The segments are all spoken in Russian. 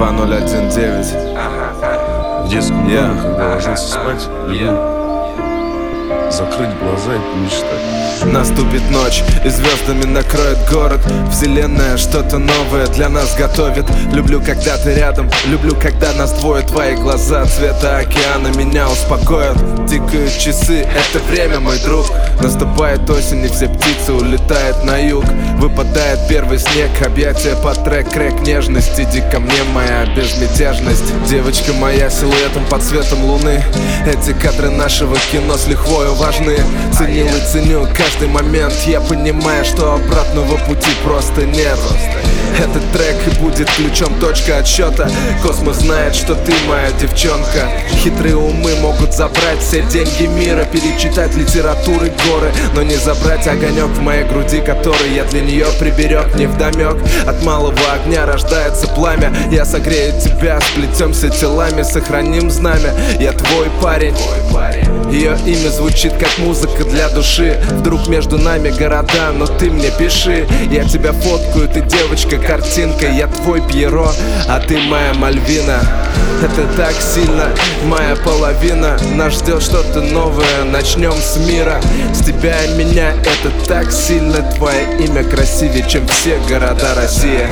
2019 В детском доме, когда ложился спать, люблю закрыть глаза и помечтать. Наступит ночь и звездами накроет город. Вселенная что-то новое для нас готовит. Люблю, когда ты рядом, люблю, когда нас двое. Твои глаза цвета океана меня успокоят. Тикают часы, это время, мой друг. Наступает осень и все птицы улетают на юг. Выпадает первый снег, объятия под трек, крэк нежности Иди ко мне, моя безмятежность. Девочка моя силуэтом под светом луны. Эти кадры нашего кино с лихвою важны. Ценил и ценю каждый момент. Я понимаю, что обратного пути просто нет. Этот трек и будет ключом точка отсчета. Космос знает, что ты моя девчонка Хитрые умы могут забрать все деньги мира Перечитать литературы горы Но не забрать огонек в моей груди Который я для нее приберег невдомек От малого огня рождается пламя. Я согрею тебя, сплетемся телами Сохраним знамя, я твой парень. Ее имя звучит как музыка для души. Вдруг между нами города, но ты мне пиши. Я тебя фоткаю, ты девочка, картинка Я твой Пьеро, а ты моя Мальвина. Это так сильно, моя половина Нас ждет что-то новое, начнем с мира. С тебя и меня, это так сильно. Твое имя красивее, чем все города России.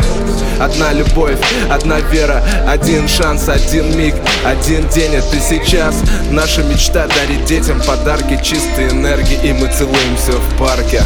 Одна любовь, одна вера, один шанс, один миг, один день, это сейчас Наша мечта дарить детям подарки чистой энергии. И мы целуемся в парке